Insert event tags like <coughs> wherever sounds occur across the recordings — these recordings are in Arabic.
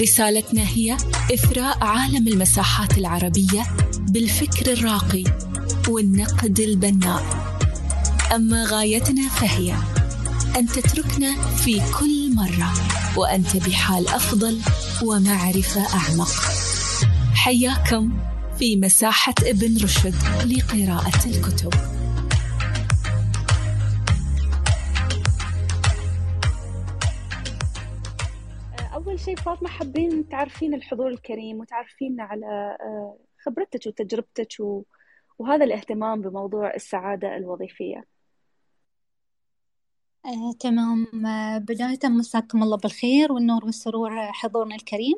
رسالتنا هي إثراء عالم المساحات العربية بالفكر الراقي والنقد البناء. أما غايتنا فهي أن تتركنا في كل مرة وأنت بحال أفضل ومعرفة أعمق. حياكم في مساحة ابن رشد لقراءة الكتب. أول شيء فاطمة حابين تعرفين الحضور الكريم وتعرفين على آه، خبرتك وتجربتك وهذا الاهتمام بموضوع السعادة الوظيفية. آه، تمام. آه، بداية مساكم الله بالخير والنور والسرور آه، حضورنا الكريم.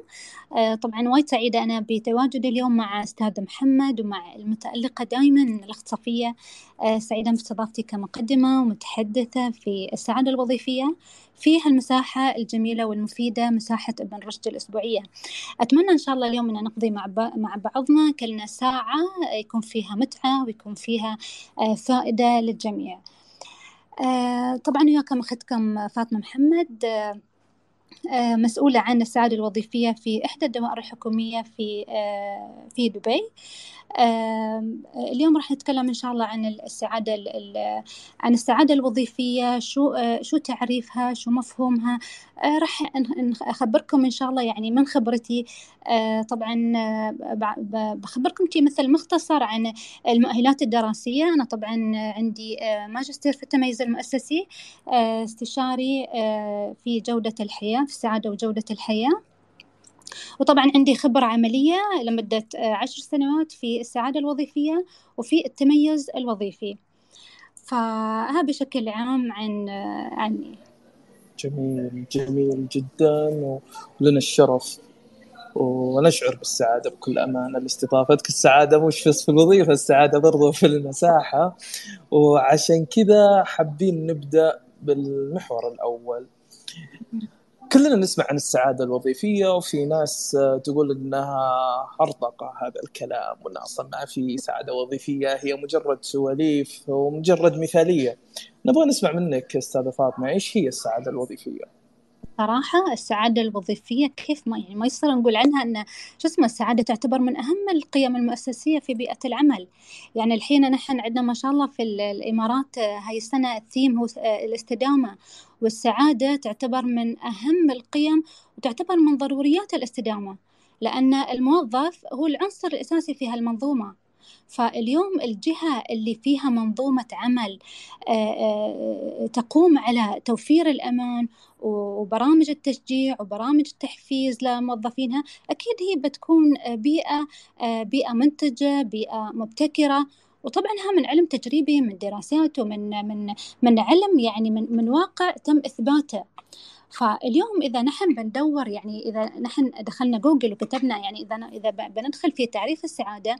آه، طبعا وايد سعيدة أنا بتواجدي اليوم مع أستاذ محمد ومع المتألقة دائما الأخت صفية آه، سعيدة باستضافتي كمقدمة ومتحدثة في السعادة الوظيفية في هالمساحة الجميلة والمفيدة مساحة ابن رشد الأسبوعية. أتمنى إن شاء الله اليوم أن نقضي مع مع بعضنا كلنا ساعة يكون فيها متعة ويكون فيها فائدة للجميع. طبعا وياكم أختكم فاطمة محمد. آه، آه، مسؤولة عن السعادة الوظيفية في إحدى الدوائر الحكومية في آه، في دبي. اليوم راح نتكلم إن شاء الله عن السعادة ال- ال- عن السعادة الوظيفية شو آه، شو تعريفها شو مفهومها. آه، راح ن- ن- أخبركم إن شاء الله يعني من خبرتي. آه، طبعا بخبركم شي مثل مختصر عن المؤهلات الدراسية. أنا طبعا عندي ماجستير في التميز المؤسسي استشاري في جودة الحياة في السعادة وجودة الحياة. وطبعا عندي خبرة عملية لمدة آه، عشر سنوات في السعادة الوظيفية وفي التميز الوظيفي. فهذا بشكل عام عن آه، عني. جميل جميل جدا ولنا الشرف ونشعر بالسعادة بكل أمانة. لاستضافتك السعادة مش بس في الوظيفة السعادة برضو في المساحة. وعشان كذا حابين نبدأ بالمحور الأول. كلنا نسمع عن السعادة الوظيفية وفي ناس تقول إنها هرطقة هذا الكلام وإن أصلا ما في سعادة وظيفية هي مجرد سواليف ومجرد مثالية نبغى نسمع منك أستاذة فاطمة إيش هي السعادة الوظيفية؟ صراحة السعادة الوظيفية كيف ما يعني ما يصير نقول عنها أن شو اسمه السعادة تعتبر من أهم القيم المؤسسية في بيئة العمل. يعني الحين نحن عندنا ما شاء الله في ال- الإمارات آه، هاي السنة الثيم هو آه، الاستدامة. والسعادة تعتبر من أهم القيم وتعتبر من ضروريات الاستدامة لأن الموظف هو العنصر الأساسي في هالمنظومة. فاليوم الجهة اللي فيها منظومة عمل آه، آه، تقوم على توفير الأمان وبرامج التشجيع وبرامج التحفيز لموظفينها أكيد هي بتكون بيئة بيئة منتجة بيئة مبتكرة. وطبعا ها من علم تجريبي من دراسات ومن من من علم يعني من من واقع تم إثباته. فاليوم إذا نحن بندور يعني إذا نحن دخلنا جوجل وكتبنا يعني إذا إذا بندخل في تعريف السعادة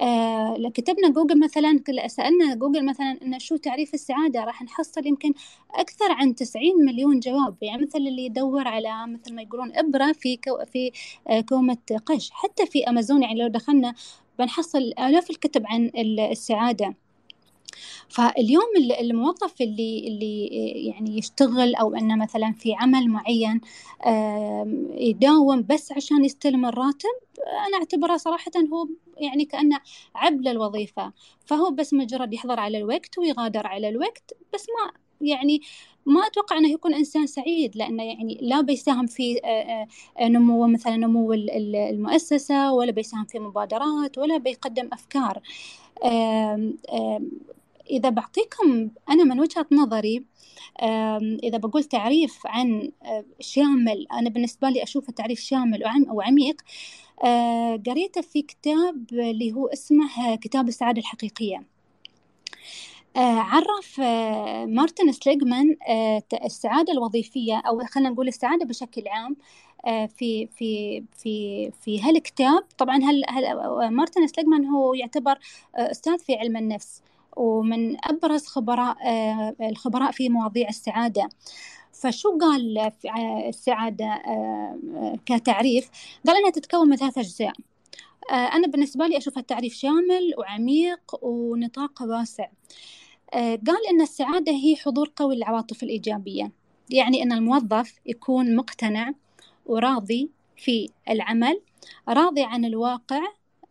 آه كتبنا جوجل مثلا سألنا جوجل مثلا إن شو تعريف السعادة راح نحصل يمكن أكثر عن 90 مليون جواب. يعني مثل اللي يدور على مثل ما يقولون إبرة في كو في آه، كومة قش. حتى في أمازون يعني لو دخلنا بنحصل آلاف الكتب عن ال- السعادة. فاليوم ال- الموظف اللي اللي يعني يشتغل أو إنه مثلا في عمل معين يداوم بس عشان يستلم الراتب أنا أعتبره صراحة هو يعني كأنه عبد للوظيفه فهو بس مجرد يحضر على الوقت ويغادر على الوقت بس ما يعني ما أتوقع إنه يكون إنسان سعيد لأنه يعني لا بيساهم في آه، آه، نمو مثلا نمو ال- ال- المؤسسة ولا بيساهم في مبادرات ولا بيقدم أفكار. إذا بعطيكم أنا من وجهة نظري إذا بقول تعريف عن آه، شامل أنا بالنسبة لي أشوفه تعريف شامل وعم- وعميق آه، قريته في كتاب اللي هو اسمه كتاب السعادة الحقيقية. آه، عرف مارتن سليغمان ت- السعادة الوظيفية أو خلينا نقول السعادة بشكل عام في في في في هالكتاب. طبعا هل, هل مارتن سليجمان هو يعتبر أستاذ في علم النفس. ومن أبرز خبراء الخبراء في مواضيع السعادة. فشو قال في السعادة كتعريف؟ قال إنها تتكون من ثلاث أجزاء. أنا بالنسبة لي أشوف التعريف شامل وعميق ونطاقه واسع. قال إن السعادة هي حضور قوي للعواطف الإيجابية. يعني أن الموظف يكون مقتنع وراضي في العمل راضي عن الواقع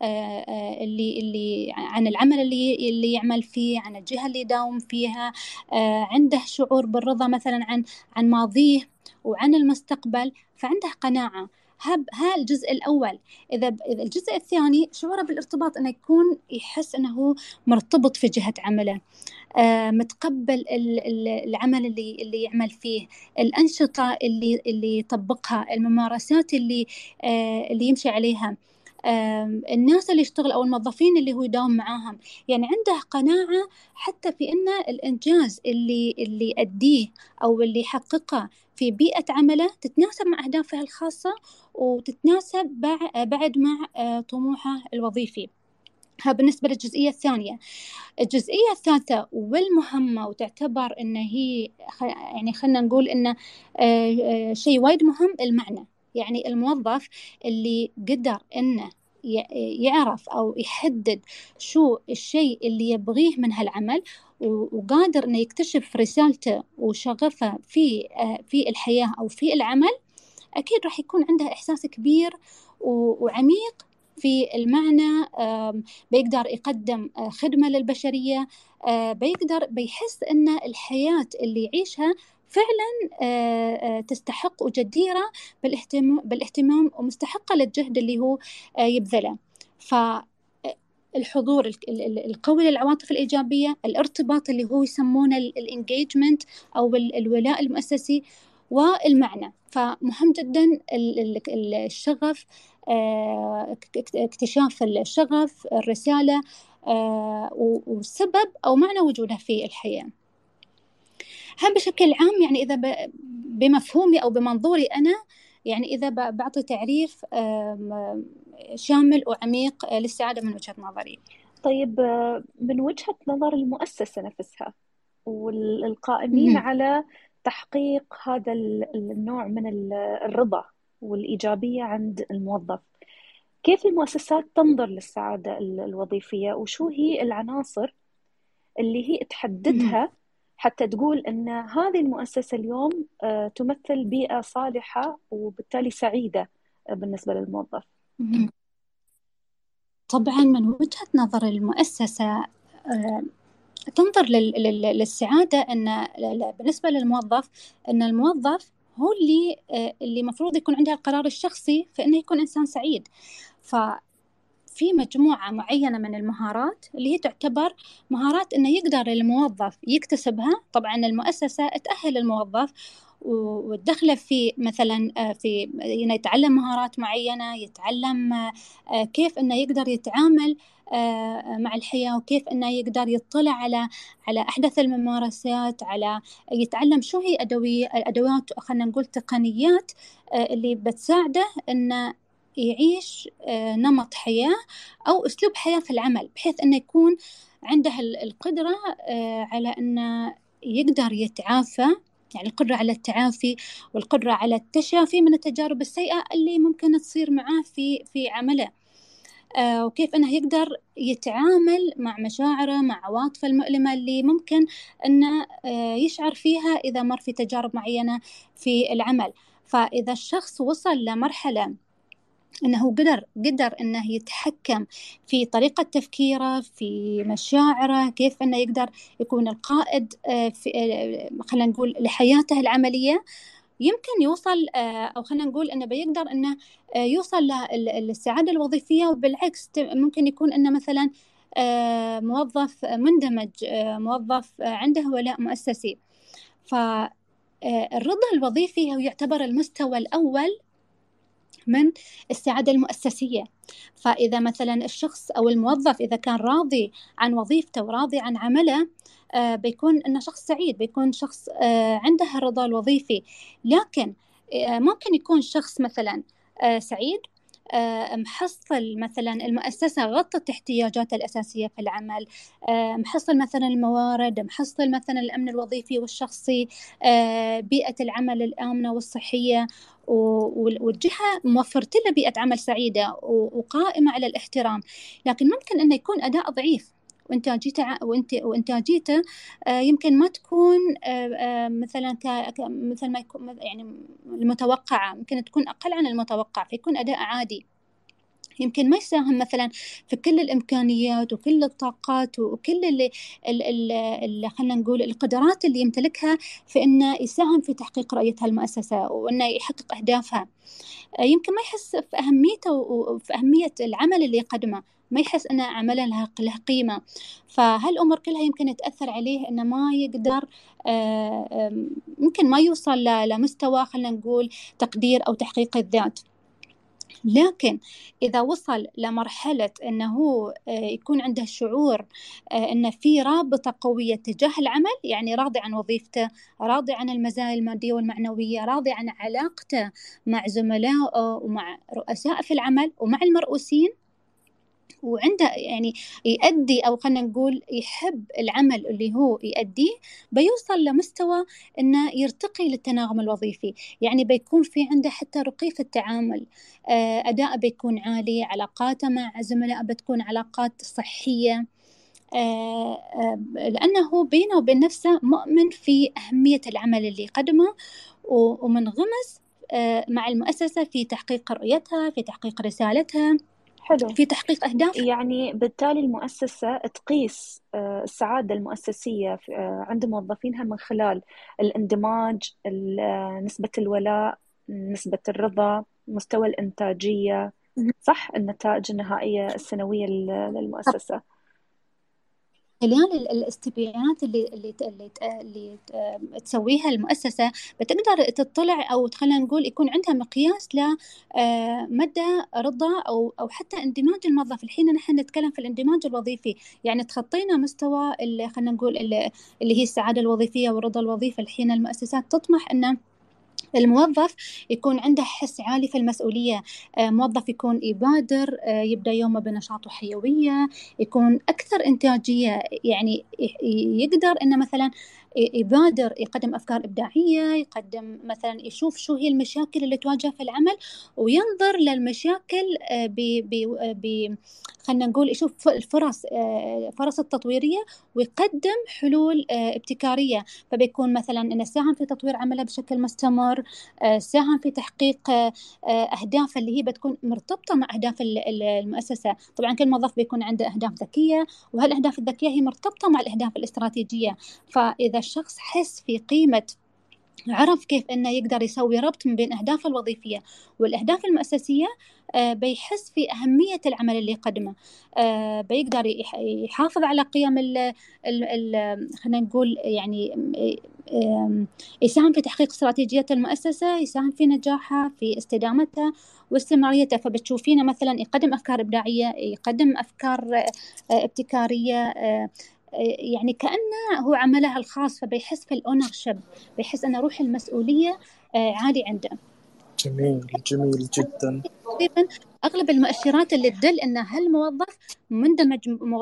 اللي اللي عن العمل اللي اللي يعمل فيه عن الجهة اللي يداوم فيها عنده شعور بالرضا مثلا عن عن ماضيه وعن المستقبل فعنده قناعة. ها الجزء الأول. إذا الجزء الثاني شعوره بالارتباط أنه يكون يحس أنه مرتبط في جهة عمله. آه متقبل العمل اللي اللي يعمل فيه الأنشطة اللي اللي يطبقها الممارسات اللي آه اللي يمشي عليها. الناس اللي يشتغل أو الموظفين اللي هو يداوم معاهم. يعني عنده قناعة حتى في ان الإنجاز اللي اللي يأديه أو اللي يحققه في بيئة عمله تتناسب مع أهدافه الخاصة وتتناسب بعد مع آه، طموحه الوظيفي. ها بالنسبة للجزئية الثانية. الجزئية الثالثة والمهمة وتعتبر أن هي يعني خلينا نقول أنه آه، آه، شيء وايد مهم المعنى. يعني الموظف اللي قدر إنه يعرف أو يحدد شو الشيء اللي يبغيه من هالعمل وقادر إنه يكتشف رسالته وشغفه في في الحياة أو في العمل أكيد راح يكون عنده إحساس كبير وعميق في المعنى بيقدر يقدم خدمة للبشرية بيقدر بيحس أن الحياة اللي يعيشها فعلا آه، آه، تستحق وجديرة بالاهتمام, ومستحقة للجهد اللي هو آه، يبذله. فالحضور القوي للعواطف الإيجابية الارتباط اللي هو يسمونه الانجيجمنت أو الولاء المؤسسي والمعنى. فمهم جدا الشغف اكتشاف الشغف الرسالة وسبب أو معنى وجوده في الحياة. هم بشكل عام يعني إذا بمفهومي أو بمنظوري أنا يعني إذا بعطي تعريف شامل وعميق للسعادة من وجهة نظري. طيب من وجهة نظر المؤسسة نفسها والقائمين على تحقيق هذا النوع من الرضا والإيجابية عند الموظف كيف المؤسسات تنظر للسعادة الوظيفية؟ وشو هي العناصر اللي هي تحددها حتى تقول إن هذه المؤسسة اليوم آه، تمثل بيئة صالحة وبالتالي سعيدة آه، بالنسبة للموظف. طبعا من وجهة نظر المؤسسة آه، تنظر للسعادة إن بالنسبة للموظف إن الموظف هو اللي اللي المفروض يكون عنده القرار الشخصي في إنه يكون إنسان سعيد ف في مجموعة معينة من المهارات اللي هي تعتبر مهارات إنه يقدر الموظف يكتسبها. طبعا المؤسسة تأهل الموظف وتدخله في مثلا آه، في إنه يتعلم مهارات معينة يتعلم آه، كيف إنه يقدر يتعامل آه، مع الحياة وكيف إنه يقدر يطلع على على أحدث الممارسات على يتعلم شو هي ادويه الادوات خلينا نقول تقنيات اللي بتساعده إنه يعيش آه، نمط حياة أو أسلوب حياة في العمل بحيث أنه يكون عنده القدرة آه، على أنه يقدر يتعافى يعني القدرة على التعافي والقدرة على التشافي من التجارب السيئة اللي ممكن تصير معاه في في عمله. آه وكيف أنه يقدر يتعامل مع مشاعره مع عواطفه المؤلمة اللي ممكن أنه يشعر فيها إذا مر في تجارب معينة في العمل. فإذا الشخص وصل لمرحلة إنه قدر قدر إنه يتحكم في طريقة تفكيره في مشاعره كيف إنه يقدر يكون القائد آه، في آه، خلينا نقول لحياته العملية. يمكن يوصل آه، أو خلينا نقول إنه بيقدر إنه يوصل للسعاده الوظيفية. وبالعكس ممكن يكون إنه مثلا موظف مندمج موظف عنده ولاء مؤسسي فالرضا الوظيفي هو يعتبر المستوى الأول من السعادة المؤسسية. فإذا مثلا الشخص أو الموظف إذا كان راضي عن وظيفته وراضي عن عمله آه بيكون إنه شخص سعيد بيكون شخص آه عنده الرضا الوظيفي. لكن ممكن يكون شخص مثلا سعيد محصل مثلا المؤسسة غطت احتياجاته الأساسية في العمل. محصل مثلا الموارد محصل مثلا الأمن الوظيفي والشخصي بيئة العمل الآمنة والصحية. والجهة موفرت له بيئة عمل سعيدة وقائمة على الاحترام. لكن ممكن أنه يكون أداء ضعيف. وانتاجيته وانت وانتاجيته آه، يمكن ما تكون آه، آه، مثلا مثل ما يكون يعني المتوقعة يمكن تكون أقل عن المتوقع فيكون أداء عادي. يمكن ما يساهم مثلا في كل الإمكانيات وكل الطاقات وكل اللي, اللي خلينا نقول القدرات اللي يمتلكها في إنه يساهم في تحقيق رؤيتها المؤسسة وإنه يحقق أهدافها. يمكن ما يحس في أهميته وفي أهمية العمل اللي يقدمه. ما يحس أن عمله له قيمة. فهالأمور كلها يمكن تأثر عليه أنه ما يقدر يمكن ما يوصل لمستوى خلينا نقول تقدير أو تحقيق الذات. لكن إذا وصل لمرحلة أنه يكون عنده شعور أن في رابطة قوية تجاه العمل يعني راضي عن وظيفته راضي عن المزايا المادية والمعنوية راضي عن علاقته مع زملائه ومع رؤساء في العمل ومع المرؤوسين وعنده يعني يؤدي أو خلينا نقول يحب العمل اللي هو يؤديه بيوصل لمستوى إنه يرتقي للتناغم الوظيفي. يعني بيكون في عنده حتى رقي في التعامل. آه، أداء بيكون عالي علاقاته مع زملائه بتكون علاقات صحية. آه، آه، لأنه بينه وبين نفسه مؤمن في أهمية العمل اللي يقدمه ومنغمس مع المؤسسة في تحقيق رؤيتها في تحقيق رسالتها. حلو. في تحقيق أهداف؟ يعني بالتالي المؤسسة تقيس آه، السعادة المؤسسية آه، عند موظفينها من خلال الاندماج آه، نسبة الولاء نسبة الرضا مستوى الإنتاجية. صح؟ النتائج النهائية السنوية للمؤسسة. خلال الاستبيانات اللي اللي اللي, اللي تسويها المؤسسة بتقدر تطلع أو خلينا نقول يكون عندها مقياس لمدى آه، رضا أو أو حتى اندماج الموظف. الحين نحن نتكلم في الاندماج الوظيفي. يعني تخطينا مستوى خلينا نقول اللي, هي السعادة الوظيفية والرضا الوظيفي. الحين المؤسسات تطمح أنه الموظف يكون عنده حس عالي في المسؤولية. آه، موظف يكون يبادر آه، يبدأ يومه بنشاط وحيوية يكون أكثر إنتاجية يعني يقدر أنه مثلا يبادر يقدم أفكار إبداعية يقدم مثلا يشوف شو هي المشاكل اللي تواجه في العمل وينظر للمشاكل آه، ب ب خلينا نقول يشوف الفرص آه، فرص التطويرية ويقدم حلول آه، ابتكارية. فبيكون مثلا إنه ساهم في تطوير عمله بشكل مستمر ساهم في تحقيق أهداف اللي هي بتكون مرتبطة مع أهداف المؤسسة. طبعا كل موظف بيكون عنده أهداف ذكية وهالأهداف الذكية هي مرتبطة مع الأهداف الاستراتيجية. فإذا الشخص حس في قيمة عرف كيف إنه يقدر يسوي ربط من بين اهدافه الوظيفية والأهداف المؤسسيه آه، بيحس في أهمية العمل اللي يقدمه. آه، بيقدر يحافظ على قيم خلينا نقول يعني يساهم في تحقيق استراتيجيه المؤسسة يساهم في نجاحها في استدامتها واستمراريتها فبتشوفينه مثلا يقدم أفكار إبداعية يقدم أفكار آه، ابتكارية يعني كأنه هو عمله الخاص فبيحس في الأونر شيب بيحس أن روح المسؤولية آه، عالي عنده. جميل جميل جدا. تقريبا أغلب المؤشرات اللي تدل أن هالموظف مندمج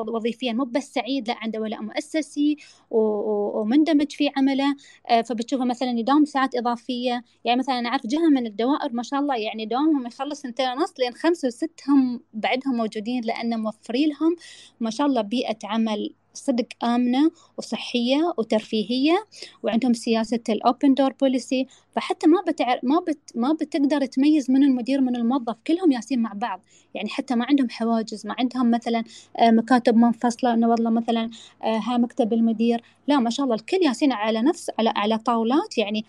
وظيفيا مو بس سعيد لا عنده ولاء مؤسسي ومندمج في عمله. آه، فبتشوفه مثلا يداوم ساعات إضافية. يعني مثلا أنا أعرف جهة من الدوائر ما شاء الله يعني دوامهم يخلص سنتين ونص لين خمسة وست هم بعدهم موجودين لأن موفرين لهم ما شاء الله بيئة عمل صدق آمنة وصحية وترفيهية وعندهم سياسة الأوبن دور بوليسي فحتى ما بتعر ما بت ما بتقدر تميز من المدير من الموظف كلهم ياسين مع بعض. يعني حتى ما عندهم حواجز ما عندهم مثلا آه، مكاتب منفصلة إنه والله مثلا آه، ها مكتب المدير. لا ما شاء الله الكل ياسين على نفس على على طاولات. يعني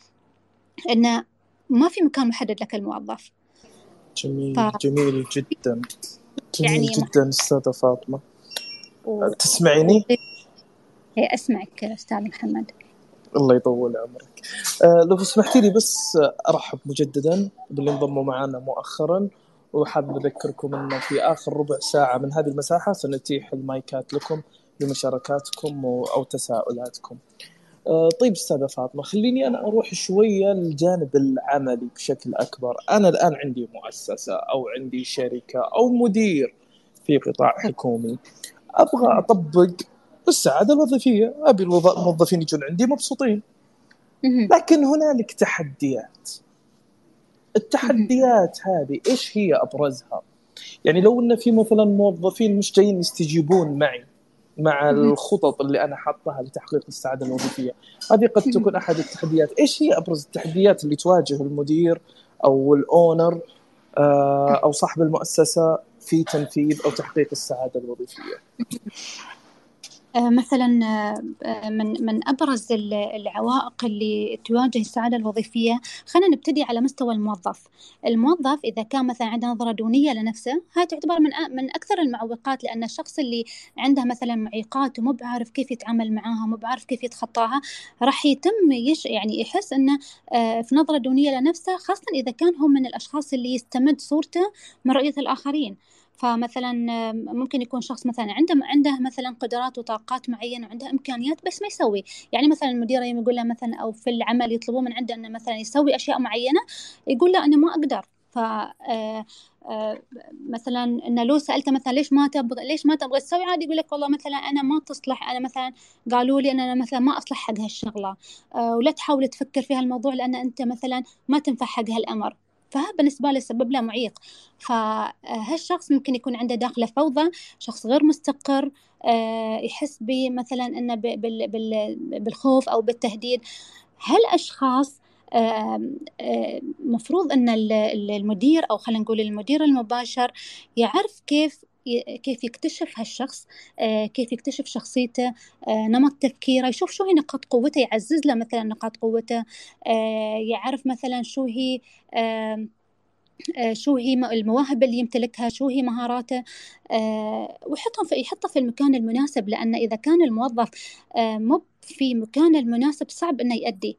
إنه ما في مكان محدد لك الموظف. جميل ف... جميل جدا. جميل يعني جدا أستاذة فاطمة. و... تسمعيني؟ اي أسمعك أستاذ محمد. الله يطول عمرك. أه لو سمحتي لي بس أرحب مجددا باللي انضموا معنا مؤخرا وحاب أذكركم انه في آخر ربع ساعة من هذه المساحة سنتيح المايكات لكم لمشاركاتكم أو تساؤلاتكم. آه، طيب أستاذة فاطمة خليني أنا أروح شوية للجانب العملي بشكل أكبر. أنا الآن عندي مؤسسة أو عندي شركة أو مدير في قطاع حكومي. أبغى أطبق السعادة الوظيفية. أبي الموظفين يجون عندي مبسوطين. لكن هنالك تحديات. التحديات هذه إيش هي أبرزها؟ يعني لو إن في مثلا موظفين مش جايين يستجيبون معي مع الخطط اللي أنا حاطها لتحقيق السعادة الوظيفية هذه قد تكون أحد التحديات. إيش هي أبرز التحديات اللي تواجه المدير أو الأونر آه، أو صاحب المؤسسة؟ في تنفيذ أو تحقيق السعادة الوظيفية. آه، مثلا آه، من من أبرز العوائق اللي تواجه السعادة الوظيفية خلينا نبتدي على مستوى الموظف. الموظف إذا كان مثلا عنده نظرة دونية لنفسه هاي تعتبر من من أكثر المعوقات لأن الشخص اللي عنده مثلا معيقات ومو بعارف كيف يتعامل معاها ومو بعارف كيف يتخطاها راح يتم يش يعني يحس إنه آه، في نظرة دونية لنفسه خاصة إذا كان هو من الأشخاص اللي يستمد صورته من رؤية الآخرين. فمثلا ممكن يكون شخص مثلا عنده عنده مثلا قدرات وطاقات معينة وعنده إمكانيات بس ما يسوي. يعني مثلا المدير يقول له مثلا أو في العمل يطلبون من عنده إنه مثلا يسوي أشياء معينة يقول له أنا ما أقدر. ف آه، آه، مثلا إنه لو سألته مثلا ليش ما تبغى ليش ما تبغى تسوي عادي يقول لك والله مثلا أنا ما تصلح أنا مثلا قالوا لي إن أنا مثلا ما أصلح حق هالشغلة. آه، ولا تحاول تفكر في هالموضوع لأن أنت مثلا ما تنفع حق هالأمر. فهذا بالنسبة له سبب له معيق. فهالشخص ممكن يكون عنده داخله فوضى شخص غير مستقر آه، يحس بمثلا إنه بالخوف أو بالتهديد. هالأشخاص مفروض إن المدير أو خلينا نقول المدير المباشر يعرف كيف كيف يكتشف هالشخص آه، كيف يكتشف شخصيته آه، نمط تفكيره يشوف شو هي نقاط قوته يعزز له مثلا نقاط قوته آه، يعرف مثلا شو هي شو هي المواهب اللي يمتلكها شو هي مهاراته ويحطهم في يحطه في المكان المناسب لأن إذا كان الموظف مو في مكان المناسب صعب إنه يؤدي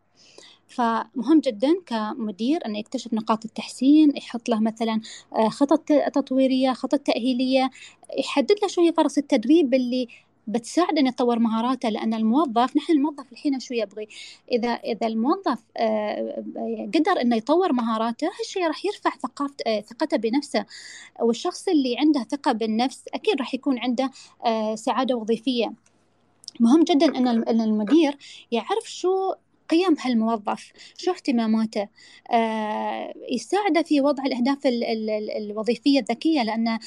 فمهم جدا كمدير أنه يكتشف نقاط التحسين يحط له مثلا آه، خطط تطويرية خطط تأهيلية يحدد له شو هي فرص التدريب اللي بتساعد انه يطور مهاراته لأن الموظف نحن الموظف الحين شو يبغي إذا إذا الموظف آه، قدر أنه يطور مهاراته هالشيء راح يرفع ثقافة آه، ثقته بنفسه والشخص اللي عنده ثقة بالنفس أكيد راح يكون عنده سعادة وظيفية. مهم جدا أن المدير يعرف شو قيم هالموظف شو اهتماماته؟ آه يساعده في وضع الأهداف ال ال الوظيفية الذكية لأن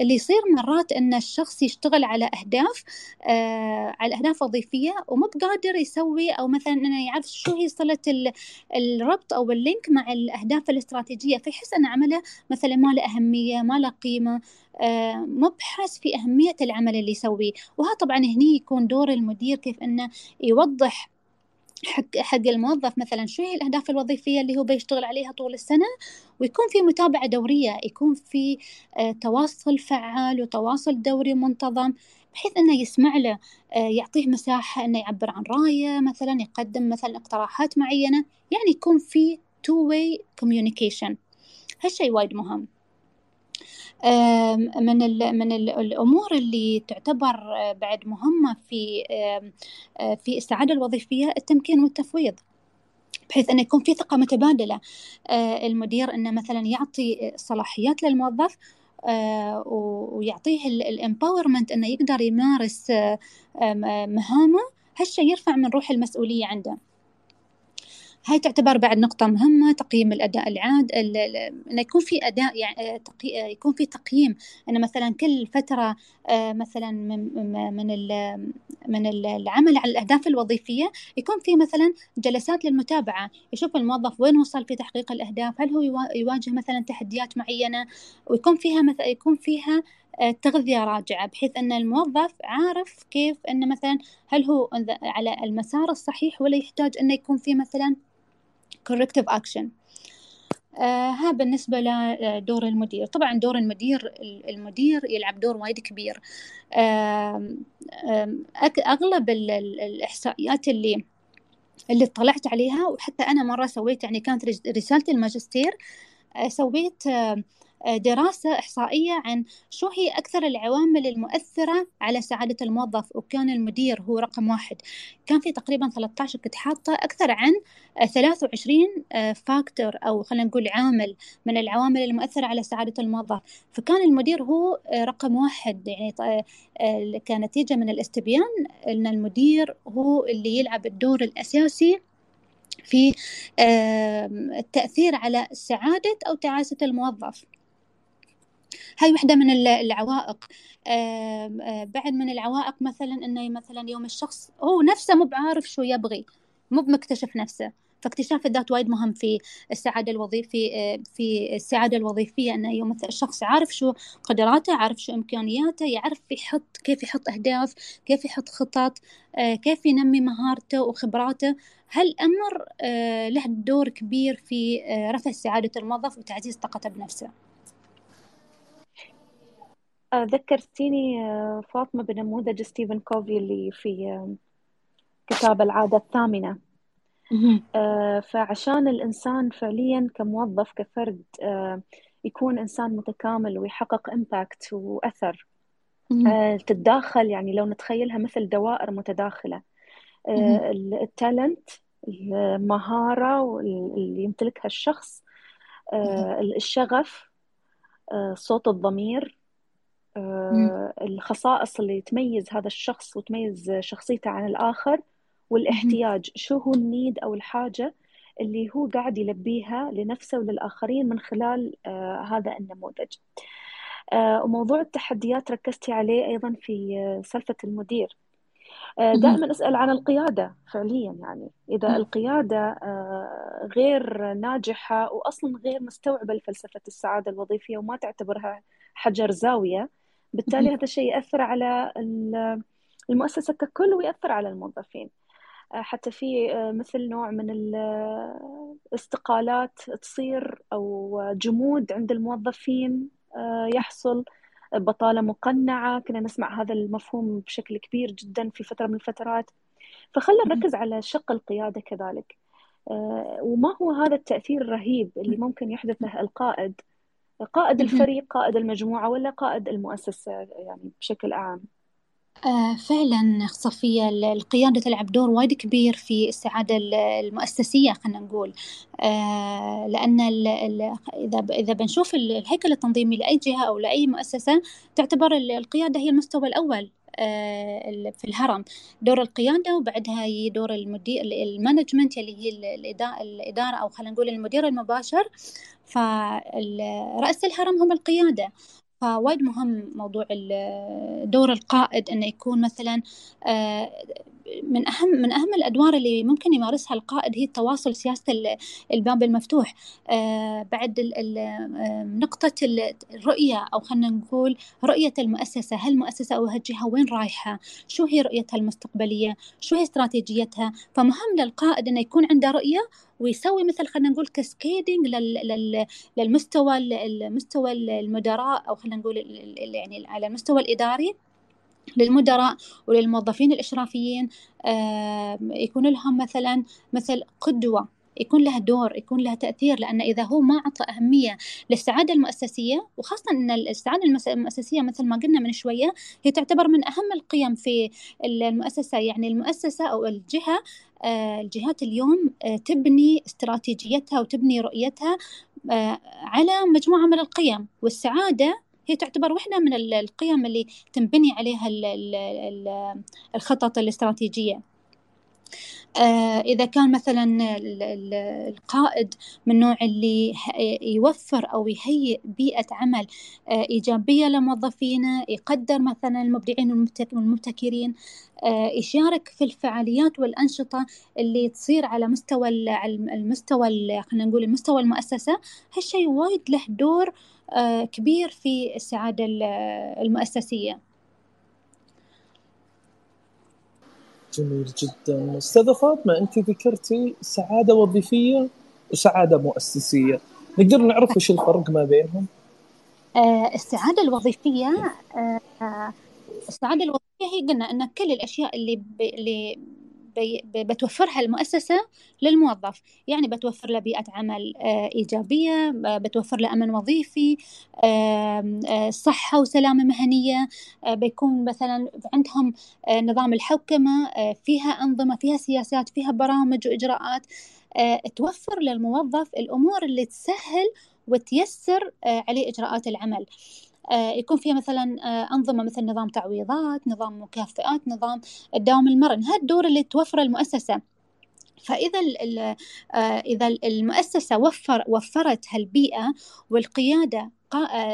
اللي يصير مرات أن الشخص يشتغل على أهداف آه على أهداف وظيفية ومو بقادر يسوي أو مثلا أنه يعرف شو هي صلة الربط أو اللينك مع الأهداف الاستراتيجية فيحس أن عمله مثلا ما له أهمية ما له قيمة آه، مبحث في أهمية العمل اللي يسويه. وها طبعا هني يكون دور المدير كيف أنه يوضح حق حق الموظف مثلا شو هي الأهداف الوظيفية اللي هو بيشتغل عليها طول السنة؟ ويكون في متابعة دورية يكون في آه، تواصل فعال وتواصل دوري منتظم بحيث إنه يسمع له آه، يعطيه مساحة إنه يعبر عن رأيه مثلا يقدم مثلا اقتراحات معينة. يعني يكون في two-way communication هالشيء وايد مهم. من من الأمور اللي تعتبر آه، بعد مهمة في آه، في السعادة الوظيفية التمكين والتفويض. بحيث أنه يكون في ثقة متبادلة. آه، المدير أنه مثلا يعطي صلاحيات للموظف ويعطيه الامباورمنت أنه يقدر يمارس مهامه. هالشيء يرفع من روح المسؤولية عنده. هاي تعتبر بعد نقطة مهمة تقييم الأداء العاد إنه يكون في أداء يعني آه، آه، يكون في تقييم. إنه مثلا كل فترة آه، مثلا من من من العمل على الأهداف الوظيفية يكون في مثلا جلسات للمتابعة. يشوف الموظف وين وصل في تحقيق الأهداف هل هو يواجه مثلا تحديات معينة؟ ويكون فيها مثلا يكون فيها تغذية راجعة بحيث أن الموظف عارف كيف أن مثلا هل هو على المسار الصحيح ولا يحتاج أنه يكون في مثلا corrective action. آه ها بالنسبة لدور المدير. طبعا دور المدير المدير يلعب دور وايد كبير. آه أغلب الإحصائيات اللي اللي اطلعت عليها وحتى أنا مرة سويت يعني كانت رسالة الماجستير آه سويت آه دراسة إحصائية عن شو هي أكثر العوامل المؤثرة على سعادة الموظف وكان المدير هو رقم واحد. كان في تقريبا 13 كنت حاطة أكثر عن 23 فاكتور أو خلينا نقول عامل من العوامل المؤثرة على سعادة الموظف. فكان المدير هو رقم واحد يعني كنتيجة من الاستبيان أن المدير هو اللي يلعب الدور الأساسي في التأثير على سعادة أو تعاسة الموظف. هاي واحدة من العوائق. بعد من العوائق مثلا إنه مثلا يوم الشخص هو نفسه مو بعارف شو يبغي مو بمكتشف نفسه. فاكتشاف الذات وايد مهم في السعادة الوظيفيه في السعادة الوظيفية إنه يوم الشخص عارف شو قدراته عارف شو إمكانياته يعرف يحط كيف يحط أهداف كيف يحط خطط كيف ينمي مهارته وخبراته. هالامر له دور كبير في رفع سعادة الموظف وتعزيز ثقته بنفسه؟ ذكرتيني فاطمة بنموذج ستيفن كوفي اللي في كتاب العادة الثامنة. آه، فعشان الإنسان فعليا كموظف كفرد آه، يكون إنسان متكامل ويحقق إمباكت وأثر آه، تتداخل يعني لو نتخيلها مثل دوائر متداخلة. التالنت المهارة اللي يمتلكها الشخص الشغف صوت الضمير الخصائص اللي تميز هذا الشخص وتميز شخصيته عن الآخر والاحتياج. شو هو النيد أو الحاجة اللي هو قاعد يلبيها لنفسه وللآخرين من خلال آه هذا النموذج؟ آه وموضوع التحديات ركزتي عليه أيضا في آه سلفة المدير. آه دائما أسأل عن القيادة فعليا يعني. إذا القيادة آه غير ناجحة وأصلا غير مستوعبة لفلسفة السعادة الوظيفية وما تعتبرها حجر زاوية بالتالي هذا الشيء يأثر على المؤسسة ككل ويأثر على الموظفين. آه، حتى في آه، مثل نوع من الاستقالات تصير أو جمود عند الموظفين آه، يحصل. بطالة مقنعة. كنا نسمع هذا المفهوم بشكل كبير جدا في فترة من الفترات. فخلنا نركز على شق القيادة كذلك. وما هو هذا التأثير الرهيب اللي ممكن يحدثه القائد؟ قائد الفريق قائد المجموعة ولا قائد المؤسسة يعني بشكل عام؟ آه فعلا صفية القيادة تلعب دور وايد كبير في السعادة المؤسسية خلينا نقول. آه لأن إذا إذا بنشوف الهيكل التنظيمي لأي جهة أو لأي مؤسسة تعتبر القيادة هي المستوى الأول. في الهرم. دور القيادة وبعدها هي دور المدير المانجمنت اللي هي الإدارة أو خلينا نقول المدير المباشر. فرأس الهرم هم القيادة. فوايد مهم موضوع دور القائد إنه يكون مثلا آه، من اهم من أهم الأدوار اللي ممكن يمارسها القائد هي التواصل سياسة الباب المفتوح. آه، بعد نقطة الرؤية أو خلينا نقول رؤية المؤسسة. هل المؤسسة أو هالجهه وين رايحة؟ شو هي رؤيتها المستقبلية؟ شو هي استراتيجيتها؟ فمهم للقائد إنه يكون عنده رؤية ويسوي مثل خلينا نقول كاسكيدنج للمستوى المستوى المدراء أو خلينا نقول يعني على المستوى الإداري. للمدراء وللموظفين الإشرافيين يكون لهم مثلا مثل قدوة يكون لها دور يكون لها تأثير لأن إذا هو ما أعطى أهمية للسعادة المؤسسية وخاصة أن السعادة المؤسسية مثل ما قلنا من شوية هي تعتبر من أهم القيم في المؤسسة. يعني المؤسسة أو الجهة آه، الجهات اليوم آه، تبني استراتيجيتها وتبني رؤيتها آه، على مجموعة من القيم. والسعادة هي تعتبر واحدة من القيم اللي تنبني عليها الخطط الاستراتيجية. آه، إذا كان مثلا القائد من النوع اللي يوفر أو يهيئ بيئة عمل آه، إيجابية لموظفينه يقدر مثلا المبدعين والمبتكرين آه، يشارك في الفعاليات والأنشطة اللي تصير على مستوى المستوى خلينا نقول المستوى المؤسسة هالشيء وايد له دور كبير في السعادة المؤسسية. جميل جدا. أستاذة فاطمة أنت ذكرتي سعادة وظيفية وسعادة مؤسسية. نقدر نعرف وش الفرق ما بينهم؟ آه السعادة الوظيفية آه السعادة الوظيفية هي قلنا إن كل الأشياء اللي ب... اللي بتوفرها المؤسسة للموظف. يعني بتوفر له بيئة عمل إيجابية بتوفر له أمن وظيفي صحة وسلامة مهنية بيكون مثلا عندهم نظام الحوكمة فيها أنظمة فيها سياسات فيها برامج وإجراءات توفر للموظف الأمور اللي تسهل وتيسر عليه إجراءات العمل. آه، يكون فيها مثلا آه، أنظمة مثل نظام تعويضات نظام مكافئات نظام الدوام المرن. هذا الدور اللي توفره المؤسسة. فإذا آه، إذا المؤسسة وفر وفرت هالبيئة والقيادة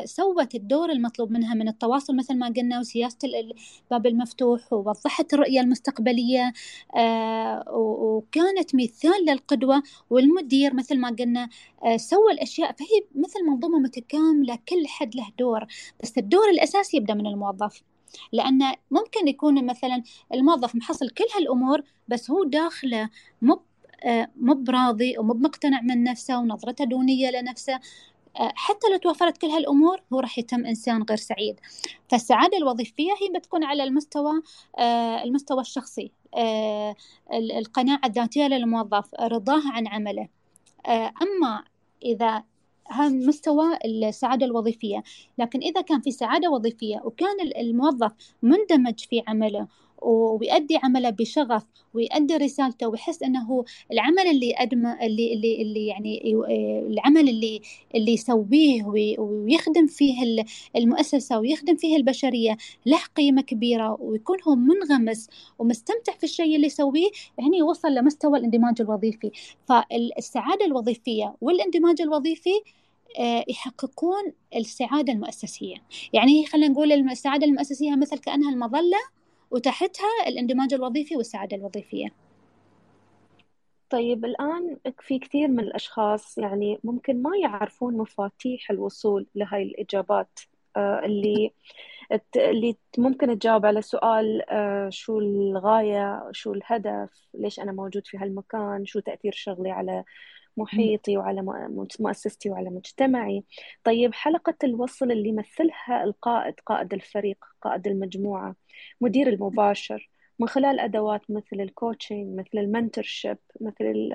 سوت الدور المطلوب منها من التواصل مثل ما قلنا وسياسة الباب المفتوح ووضحت الرؤية المستقبلية وكانت مثال للقدوة والمدير مثل ما قلنا سوى الأشياء. فهي مثل منظومة متكاملة كل حد له دور بس الدور الأساسي يبدأ من الموظف. لأن ممكن يكون مثلا الموظف محصل كل هالأمور بس هو داخله مو مو براضي ومو بمقتنع من نفسه ونظرته دونية لنفسه. آه، حتى لو توفرت كل هالأمور هو راح يتم إنسان غير سعيد. فالسعادة الوظيفية هي بتكون على المستوى آه، المستوى الشخصي. آه، القناعة الذاتية للموظف رضاه عن عمله. أما إذا هذا مستوى السعادة الوظيفية. لكن إذا كان في سعادة وظيفية وكان الموظف مندمج في عمله ويؤدي عمله بشغف ويؤدي رسالته ويحس إنه العمل اللي يقدمه اللي اللي اللي يعني العمل اللي اللي يسويه ويخدم فيه المؤسسة ويخدم فيه البشرية له قيمة كبيرة ويكون هو منغمس ومستمتع في الشيء اللي يسويه يعني يوصل لمستوى الاندماج الوظيفي. فالسعادة الوظيفية والاندماج الوظيفي آه، يحققون السعادة المؤسسية. يعني خلينا نقول السعادة المؤسسية مثل كأنها المظلة وتحتها الاندماج الوظيفي والسعادة الوظيفية. طيب الآن في كثير من الأشخاص يعني ممكن ما يعرفون مفاتيح الوصول لهاي الإجابات آه، اللي اللي ممكن تجاوب على سؤال آه، شو الغاية شو الهدف ليش أنا موجود في هالمكان شو تأثير شغلي على محيطي وعلى مؤسستي وعلى مجتمعي. طيب حلقة الوصل اللي يمثلها القائد قائد الفريق قائد المجموعة مدير المباشر من خلال أدوات مثل ال coaching مثل ال mentorship مثل ال...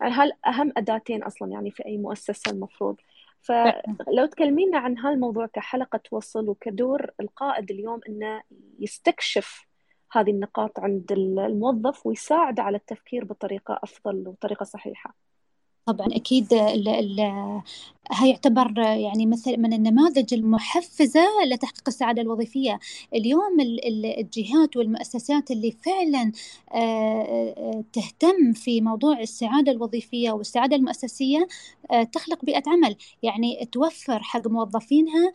يعني هل أهم أداتين أصلا يعني في أي مؤسسة المفروض؟ فلو تكلمينا عن هالموضوع كحلقة وصل وكدور القائد اليوم أنه يستكشف هذه النقاط عند الموظف ويساعد على التفكير بطريقة أفضل وطريقة صحيحة. طبعا هي يعتبر يعني مثل من النماذج المحفزة لتحقيق السعادة الوظيفية. اليوم الجهات والمؤسسات اللي فعلا تهتم في موضوع السعادة الوظيفية والسعادة المؤسسية تخلق بيئة عمل. يعني توفر حق موظفينها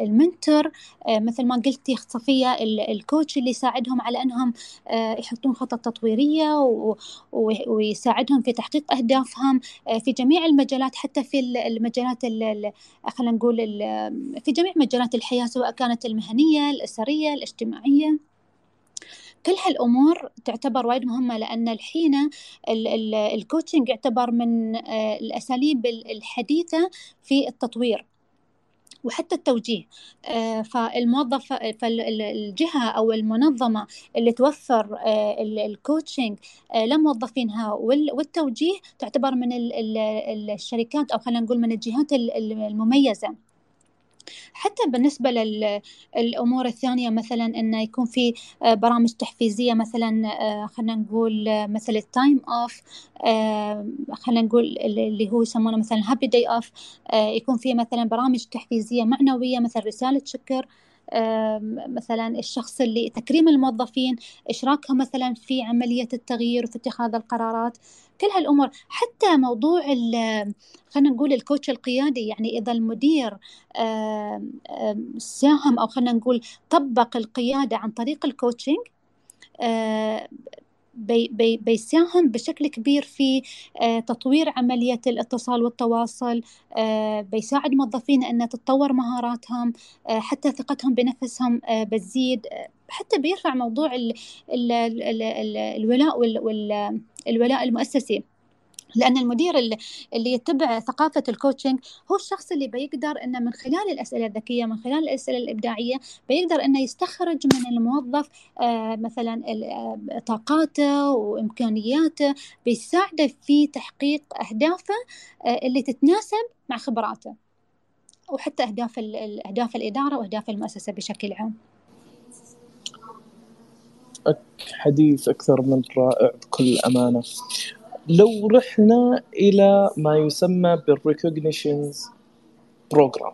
المنتور مثل ما قلتي صفية الكوتش اللي يساعدهم على أنهم يحطون خطط تطويرية ويساعدهم في تحقيق أهدافهم في جميع جميع المجالات حتى في المجالات خلينا نقول في جميع مجالات الحياة سواء كانت المهنية الأسرية الاجتماعية. كل هالأمور تعتبر وايد مهمة لأن الحين ال coaching يعتبر من آه، الأساليب الحديثة في التطوير. وحتى التوجيه. آه، فالموظف فالجهة أو المنظمة اللي توفر آه، ال coaching آه، لموظفينها والتوجيه تعتبر من الشركات أو خلينا نقول من الجهات المميزة. حتى بالنسبة للأمور الثانية مثلا أنه يكون في آه، برامج تحفيزية مثلا آه، خلينا نقول آه، مثل ال time off خلينا نقول اللي هو يسمونه مثلا happy day off يكون في مثلا برامج تحفيزية معنوية مثل رسالة شكر مثلا الشخص اللي تكريم الموظفين إشراكهم مثلا في عملية التغيير وفي اتخاذ القرارات. كل هالأمور. حتى موضوع خلينا نقول ال coach القيادي يعني إذا المدير ساهم أو خلينا نقول طبق القيادة عن طريق ال coaching بي بي بيساهم بشكل كبير في آه، تطوير عملية الاتصال والتواصل آه، بيساعد موظفين أن تتطور مهاراتهم آه، حتى ثقتهم بنفسهم بتزيد. حتى بيرفع موضوع ال ال ال ال الولاء والولاء المؤسسي لأن المدير اللي يتبع ثقافة ال coaching هو الشخص اللي بيقدر أنه من خلال الأسئلة الذكية من خلال الأسئلة الإبداعية بيقدر أنه يستخرج من الموظف آه، مثلا آه، طاقاته وإمكانياته بيساعده في تحقيق أهدافه آه، اللي تتناسب مع خبراته وحتى أهداف أهداف الإدارة وأهداف المؤسسة بشكل عام. حديث أكثر من رائع بكل أمانة. لو رحنا إلى ما يسمى بال recognition program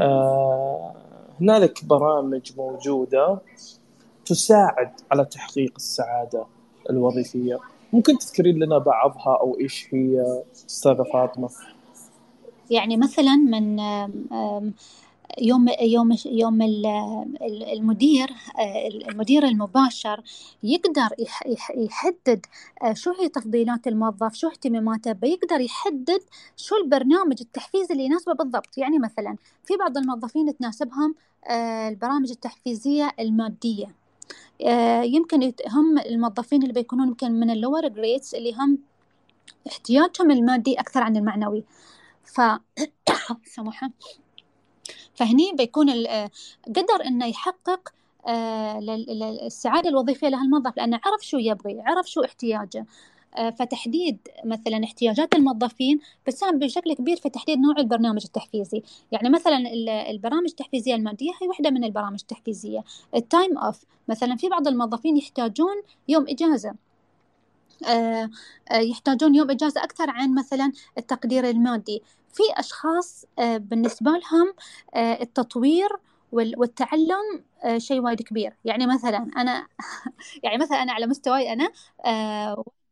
آه هنالك برامج موجودة تساعد على تحقيق السعادة الوظيفية. ممكن تذكرين لنا بعضها أو إيش هي أستاذة فاطمة؟ يعني مثلا من يوم يوم يوم المدير المدير المباشر يقدر يحدد شو هي تفضيلات الموظف شو اهتماماته بيقدر يحدد شو البرنامج التحفيزي اللي يناسبه بالضبط. يعني مثلا في بعض الموظفين تناسبهم البرامج التحفيزية المادية. يمكن هم الموظفين اللي بيكونون يمكن من ال lower grades اللي هم احتياجهم المادي أكثر عن المعنوي. ف <coughs> سموحة فهني بيكون آه، قدر إنه يحقق آه، السعادة الوظيفية لهالموظف لأنه عرف شو يبغي عرف شو احتياجه. آه، فتحديد مثلا احتياجات الموظفين بتساهم بشكل كبير في تحديد نوع البرنامج التحفيزي. يعني مثلا البرامج التحفيزية المادية هي واحدة من البرامج التحفيزية. ال time off مثلا في بعض الموظفين يحتاجون يوم إجازة. يحتاجون يوم إجازة أكثر عن مثلا التقدير المادي. في أشخاص آه، بالنسبة لهم آه، التطوير والتعلم آه، شيء وايد كبير. يعني مثلا أنا <laughs> يعني مثلا أنا على مستواي أنا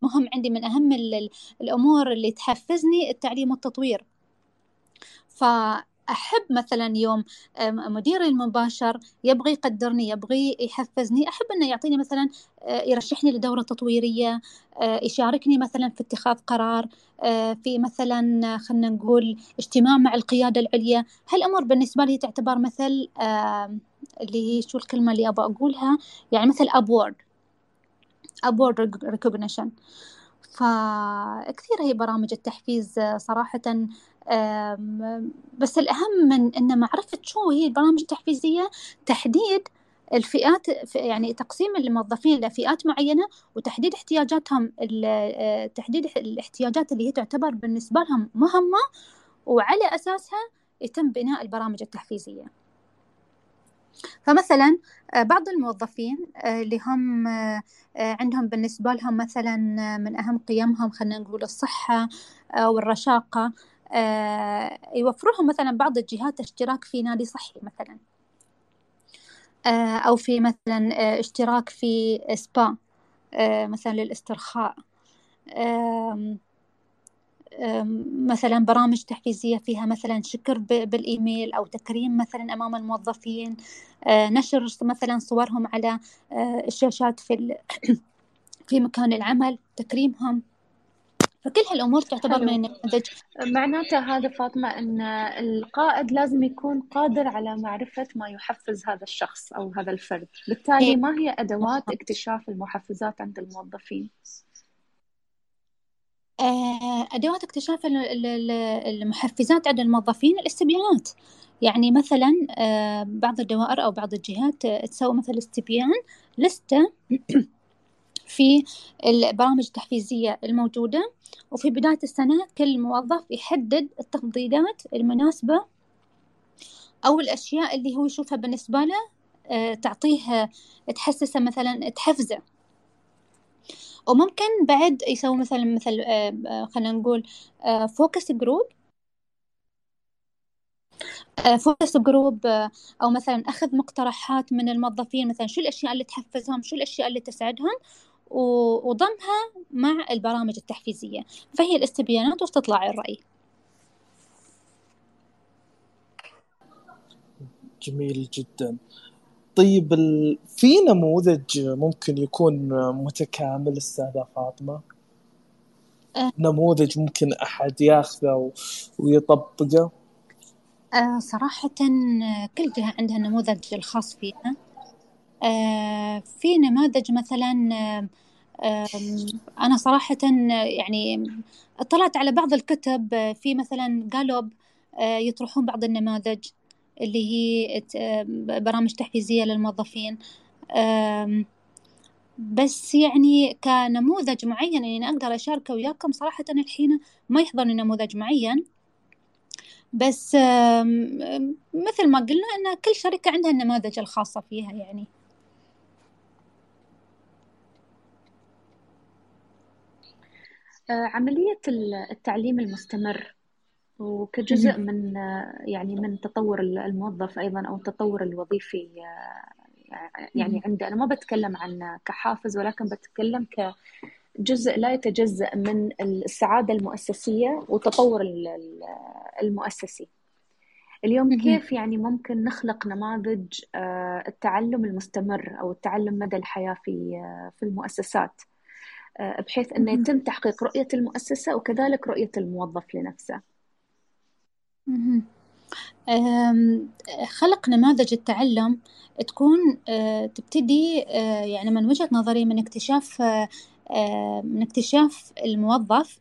مهم عندي من أهم الأمور اللي تحفزني التعليم والتطوير. ف أحب مثلا يوم مديري المباشر يبغى يقدرني يبغى يحفزني أحب أنه يعطيني مثلا آه، يرشحني لدورة تطويرية آه، يشاركني مثلا في اتخاذ قرار آه، في مثلا خلينا نقول اجتماع مع القيادة العليا. هالأمور بالنسبة لي تعتبر مثل اللي هي شو الكلمة اللي أبغى أقولها؟ يعني مثل award award recognition. فكثير هي برامج التحفيز صراحة بس الأهم من أن معرفة شو هي البرامج التحفيزية تحديد الفئات يعني تقسيم الموظفين لفئات معينة وتحديد احتياجاتهم آه، تحديد الاحتياجات اللي هي تعتبر بالنسبة لهم مهمة وعلى أساسها يتم بناء البرامج التحفيزية. فمثلا آه، بعض الموظفين آه، اللي هم عندهم بالنسبة لهم مثلا من أهم قيمهم خلينا نقول الصحة والرشاقة يوفروا لهم مثلا بعض الجهات اشتراك في نادي صحي مثلا. آه، أو في مثلا آه، اشتراك في سبا مثلا للاسترخاء. مثلا برامج تحفيزية فيها مثلا شكر بالإيميل أو تكريم مثلا أمام الموظفين. نشر مثلا صورهم على الشاشات في <coughs> في مكان العمل تكريمهم. فكل هالأمور تعتبر حلو. من النماذج معناته هذا فاطمة إن القائد لازم يكون قادر على معرفة ما يحفز هذا الشخص أو هذا الفرد. بالتالي إيه. ما هي أدوات اكتشاف المحفزات عند الموظفين؟ آه، أدوات اكتشاف المحفزات عند الموظفين الاستبيانات. يعني مثلا آه، بعض الدوائر أو بعض الجهات تسوي مثل استبيان لستة في البرامج التحفيزية الموجودة وفي بداية السنة كل موظف يحدد التفضيلات المناسبة أو الأشياء اللي هو يشوفها بالنسبة له آه، تعطيه تحسسه مثلا تحفزه. وممكن بعد يسوي مثلا مثل آه، آه، خلينا نقول focus group focus group أو مثلا أخذ مقترحات من الموظفين مثلا شو الأشياء اللي تحفزهم شو الأشياء اللي تسعدهم وضمها مع البرامج التحفيزية. فهي الاستبيانات وتطلع الرأي. جميل جدا. طيب ال... في نموذج ممكن يكون متكامل أستاذة فاطمة؟ أه. نموذج ممكن أحد ياخذه و... ويطبقه؟ أه صراحة كل جهة عندها النموذج الخاص فيها. في نماذج مثلا أنا صراحة يعني اطلعت على بعض الكتب في مثلا قالوب آه، يطرحون بعض النماذج اللي هي برامج تحفيزية للموظفين. بس يعني كنموذج معين يعني أقدر أشاركه وياكم صراحة الحين ما يحضرني نموذج معين. بس مثل ما قلنا أن كل شركة عندها النماذج الخاصة فيها يعني. عملية التعليم المستمر وكجزء من يعني من تطور الموظف أيضا أو التطور الوظيفي آه، يعني عنده أنا ما بتكلم عن كحافز ولكن بتكلم كجزء لا يتجزأ من السعادة المؤسسية والتطور المؤسسي. اليوم كيف يعني ممكن نخلق نماذج آه، التعلم المستمر أو التعلم مدى الحياة في في المؤسسات؟ آه، بحيث أنه يتم تحقيق رؤية المؤسسة وكذلك رؤية الموظف لنفسه. خلق نماذج التعلم تكون آه، تبتدي آه، يعني من وجهة نظري من اكتشاف من اكتشاف الموظف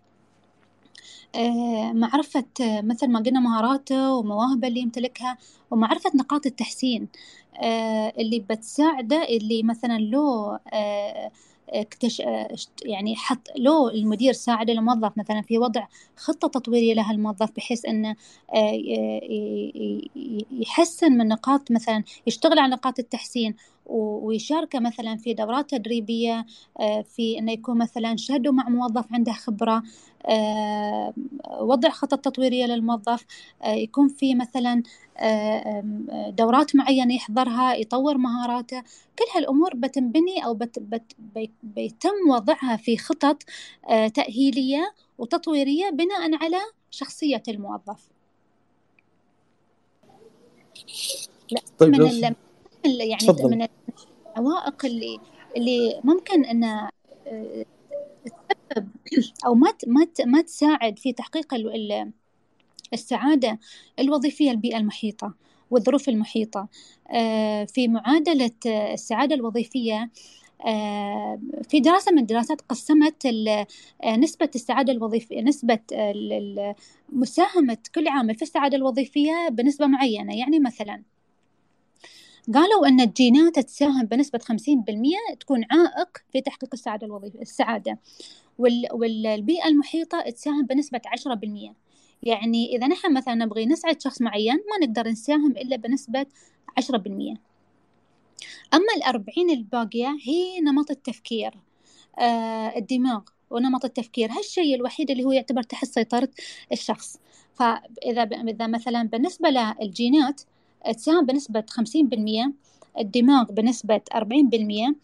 معرفة مثل ما قلنا مهاراته ومواهبه اللي يمتلكها ومعرفة نقاط التحسين اللي بتساعده اللي مثلا له اكتش... يعني حط لو المدير ساعد الموظف مثلا في وضع خطة تطويرية لها الموظف بحيث أنه آه، يحسن من نقاط مثلا يشتغل على نقاط التحسين. ويشاركه مثلا في دورات تدريبية آه، في أنه يكون مثلا شهده مع موظف عنده خبرة آه، وضع خطط تطويرية للموظف يكون في مثلا دورات معينة يحضرها يطور مهاراته. كل هالأمور بتنبني أو بت بت بيتم وضعها في خطط آه، تأهيلية وتطويرية بناء على شخصية الموظف. لا طيب من يعني فضل. من العوائق اللي اللي ممكن إن آه، تسبب أو ما ما ما تساعد في تحقيق السعادة الوظيفية البيئة المحيطة والظروف المحيطة آه، في معادلة السعادة الوظيفية آه، في دراسة من الدراسات قسمت نسبة السعادة الوظيفية نسبة مساهمة كل عامل في السعادة الوظيفية بنسبة معينة يعني مثلا قالوا أن الجينات تساهم بنسبة 50% تكون عائق في تحقيق السعادة الوظيفية السعادة. والبيئة المحيطة تساهم بنسبة 10% يعني إذا نحن مثلا نبغي نسعد شخص معين ما نقدر نساهم بنسبة عشرة بالمية. أما الأربعين الباقية هي نمط التفكير آه الدماغ ونمط التفكير. هالشيء الوحيد اللي هو يعتبر تحت سيطرة الشخص. فإذا إذا مثلا بالنسبة للجينات تساهم بنسبة خمسين بالمية الدماغ بنسبة أربعين بالمية.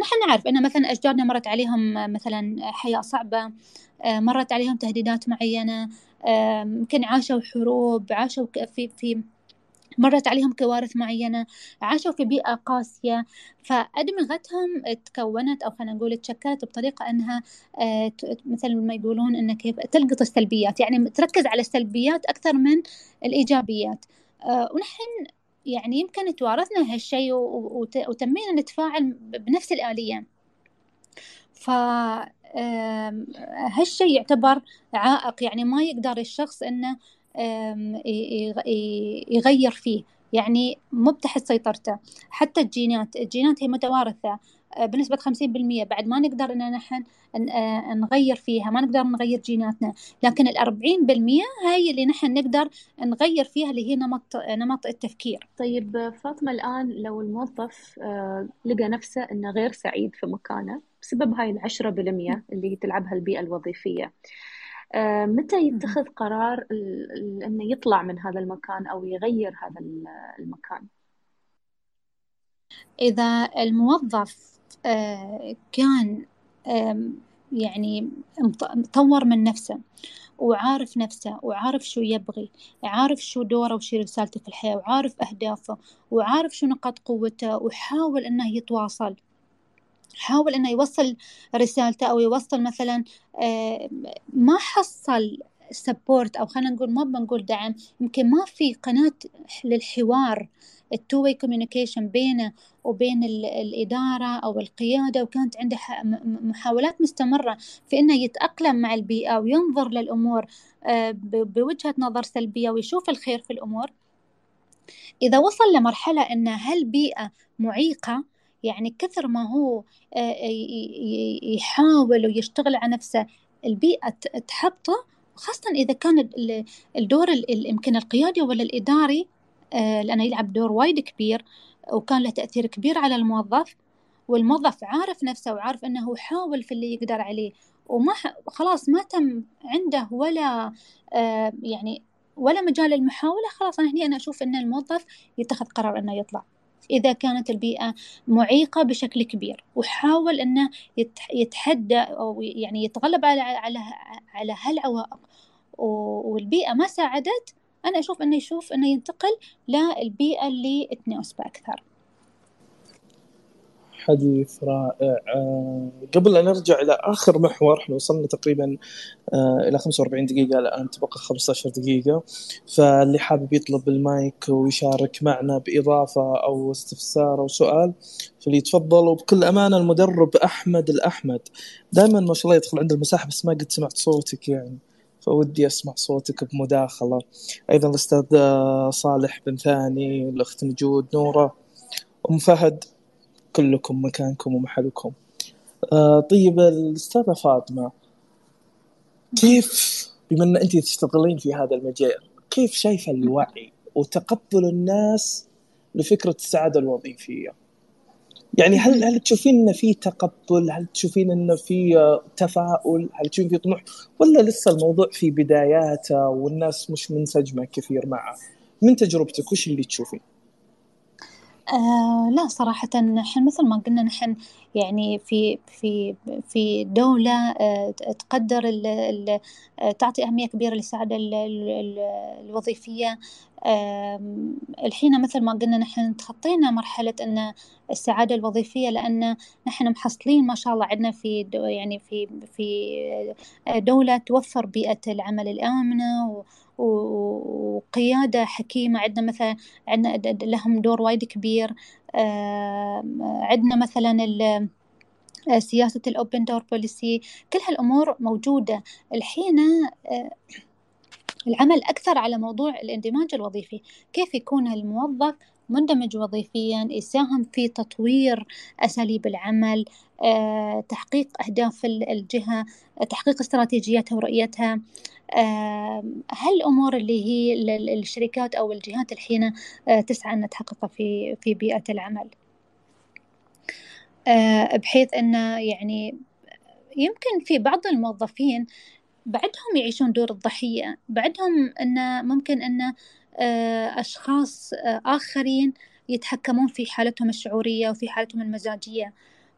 نحن نعرف أن مثلا أجدادنا مرت عليهم مثلا حياة صعبة آه، مرت عليهم تهديدات معينة يمكن عاشوا حروب عاشوا في في مرت عليهم كوارث معينة عاشوا في بيئة قاسية. فأدمغتهم تكونت أو خلينا نقول تشكلت بطريقة أنها آه، مثل ما يقولون أن كيف تلقط السلبيات. يعني تركز على السلبيات أكثر من الإيجابيات. ونحن يعني يمكن توارثنا هالشيء وتمينا نتفاعل بنفس الآلية. ف هالشيء يعتبر عائق يعني ما يقدر الشخص إنه يغير فيه يعني مو تحت سيطرته. حتى الجينات الجينات هي متوارثة. آه، بنسبة خمسين بالمية. بعد ما نقدر إن نحن آه، نغير فيها ما نقدر نغير جيناتنا. لكن الأربعين بالمية هاي اللي نحن نقدر نغير فيها اللي هي نمط نمط التفكير. طيب فاطمة الآن لو الموظف آه، لقى نفسه إنه غير سعيد في مكانه بسبب هاي العشرة بالمية اللي تلعبها البيئة الوظيفية متى يتخذ قرار إنه يطلع من هذا المكان أو يغير هذا المكان؟ إذا الموظف آه، كان يعني مطور من نفسه وعارف نفسه وعارف شو يبغي عارف شو دوره وشو رسالته في الحياة وعارف أهدافه وعارف شو نقاط قوته وحاول إنه يتواصل. حاول إنه يوصل رسالته أو يوصل مثلا ما حصل support أو خلينا نقول ما بنقول دعم يمكن ما في قناة للحوار ال two way communication بينه وبين الإدارة أو القيادة وكانت عنده محاولات مستمرة في أنه يتأقلم مع البيئة وينظر للأمور آه، بوجهة نظر سلبية ويشوف الخير في الأمور. إذا وصل لمرحلة أن هالبيئة معيقة يعني كثر ما هو آه، يحاول ويشتغل على نفسه البيئة تحبطه خاصة إذا كان الدور يمكن القيادي ولا الإداري آه، لأنه يلعب دور وايد كبير وكان له تأثير كبير على الموظف والموظف عارف نفسه وعارف أنه حاول في اللي يقدر عليه وما خلاص ما تم عنده ولا آه، يعني ولا مجال للمحاولة خلاص أنا هني أنا أشوف أن الموظف يتخذ قرار أنه يطلع. إذا كانت البيئة معيقة بشكل كبير وحاول أنه يتحدى أو يعني يتغلب على على على هالعوائق. والبيئة ما ساعدت أنا أشوف أنه يشوف أنه ينتقل للبيئة اللي تناسبه أكثر حديث رائع. آه، قبل أن نرجع إلى آخر محور إحنا وصلنا تقريبا آه، إلى 45 دقيقة الآن تبقى 15 دقيقة. فاللي حابب يطلب المايك ويشارك معنا بإضافة أو استفسار أو سؤال فليتفضل. وبكل أمانة المدرب أحمد الأحمد. دائما ما شاء الله يدخل عند المساحة بس ما قد سمعت صوتك يعني. فودي أسمع صوتك بمداخلة. أيضا الأستاذ صالح بن ثاني الأخت نجود نورة أم فهد. كلكم مكانكم ومحلكم آه طيب الأستاذة فاطمة كيف بما أن أنت تشتغلين في هذا المجال كيف شايفة الوعي وتقبل الناس لفكرة السعادة الوظيفية يعني هل هل تشوفين انه في تقبل؟ هل تشوفين انه في تفاؤل؟ هل تشوفين في طموح؟ ولا لسه الموضوع في بداياته والناس مش منسجمة كثير معه؟ من تجربتك وش اللي تشوفين؟ آه لا صراحة نحن مثل ما قلنا نحن يعني في في في دولة آه تقدر ال ال تعطي أهمية كبيرة للسعادة الوظيفية. الحين مثل ما قلنا نحن تخطينا مرحلة أن السعادة الوظيفية لأن نحن محصلين ما شاء الله عندنا في يعني في في دولة توفر بيئة العمل الآمنة وقيادة حكيمة عندنا مثلا عندنا لهم دور وايد كبير عندنا مثلا سياسة الأوبن دور بوليسي كل هالأمور موجودة. الحين العمل أكثر على موضوع الاندماج الوظيفي. كيف يكون الموظف مندمج وظيفيا يساهم في تطوير أساليب العمل آه، تحقيق أهداف الجهة تحقيق استراتيجياتها ورؤيتها. آه، هالأمور اللي هي الشركات أو الجهات الحين آه، تسعى أن تحققها في في بيئة العمل؟ بحيث أنه يعني يمكن في بعض الموظفين بعدهم يعيشون دور الضحية بعدهم أن ممكن أن آه، أشخاص آه، آخرين يتحكمون في حالتهم الشعورية وفي حالتهم المزاجية.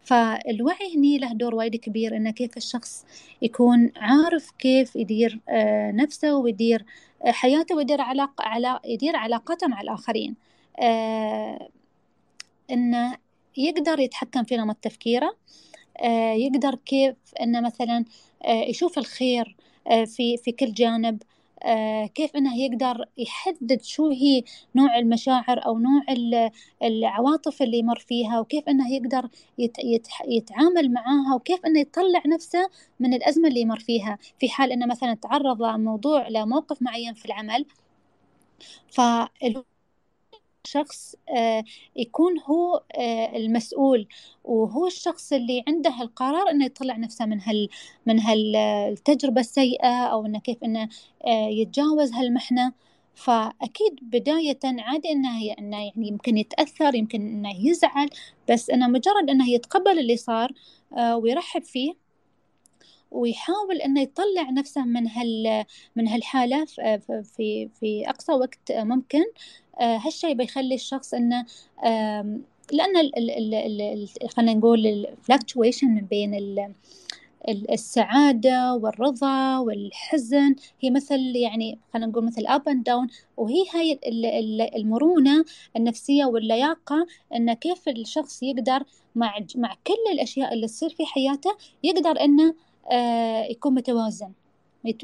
فالوعي هني له دور وايد كبير إنه كيف الشخص يكون عارف كيف يدير آه، نفسه ويدير حياته ويدير علاقة على يدير علاقاته مع الآخرين. إنه يقدر يتحكم في نمط تفكيره يقدر كيف إنه مثلا يشوف الخير في في كل جانب آه، كيف إنه يقدر يحدد شو هي نوع المشاعر أو نوع العواطف اللي يمر فيها وكيف إنه يقدر يتعامل معاها وكيف إنه يطلع نفسه من الأزمة اللي يمر فيها. في حال إنه مثلا تعرض لموضوع لموقف معين في العمل فالو شخص آه، يكون هو آه، المسؤول. وهو الشخص اللي عنده القرار إنه يطلع نفسه من هال من هالتجربة السيئة أو إنه كيف إنه آه، يتجاوز هالمحنة. فأكيد بداية عادي إنه إنه يعني يمكن يتأثر يمكن إنه يزعل بس إنه مجرد إنه يتقبل اللي صار ويرحب فيه ويحاول إنه يطلع نفسه من هال من هالحالة في في أقصى وقت ممكن. آه، هالشيء بيخلي الشخص إنه لأن خلينا نقول الفلكتويشن بين السعادة والرضا والحزن. هي مثل يعني خلينا نقول مثل up and down وهي هاي المرونة النفسية واللياقة إن كيف الشخص يقدر مع مع كل الأشياء اللي تصير في حياته يقدر آه، يكون متوازن